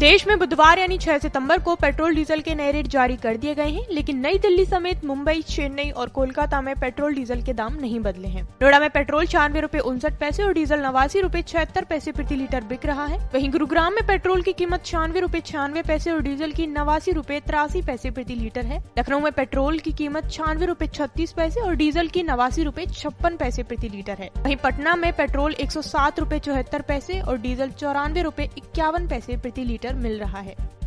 देश में बुधवार यानी 6 सितंबर को पेट्रोल डीजल के नए रेट जारी कर दिए गए हैं, लेकिन नई दिल्ली समेत मुंबई, चेन्नई और कोलकाता में पेट्रोल डीजल के दाम नहीं बदले हैं। नोएडा में पेट्रोल छियानवे रूपए उनसठ पैसे और डीजल नवासी रूपए छिहत्तर पैसे प्रति लीटर बिक रहा है। वहीं गुरुग्राम में पेट्रोल की कीमत छियानवे रूपए छियानवे पैसे और डीजल की नवासी रूपए तिरासी पैसे प्रति लीटर है। लखनऊ में पेट्रोल की कीमत छियानवे रूपए छत्तीस पैसे और डीजल की नवासी रूपए छप्पन पैसे प्रति लीटर है। वहीं पटना में पेट्रोल एक सौ सात रूपए चौहत्तर पैसे और डीजल चौरानवे रूपए इक्यावन पैसे प्रति लीटर मिल रहा है।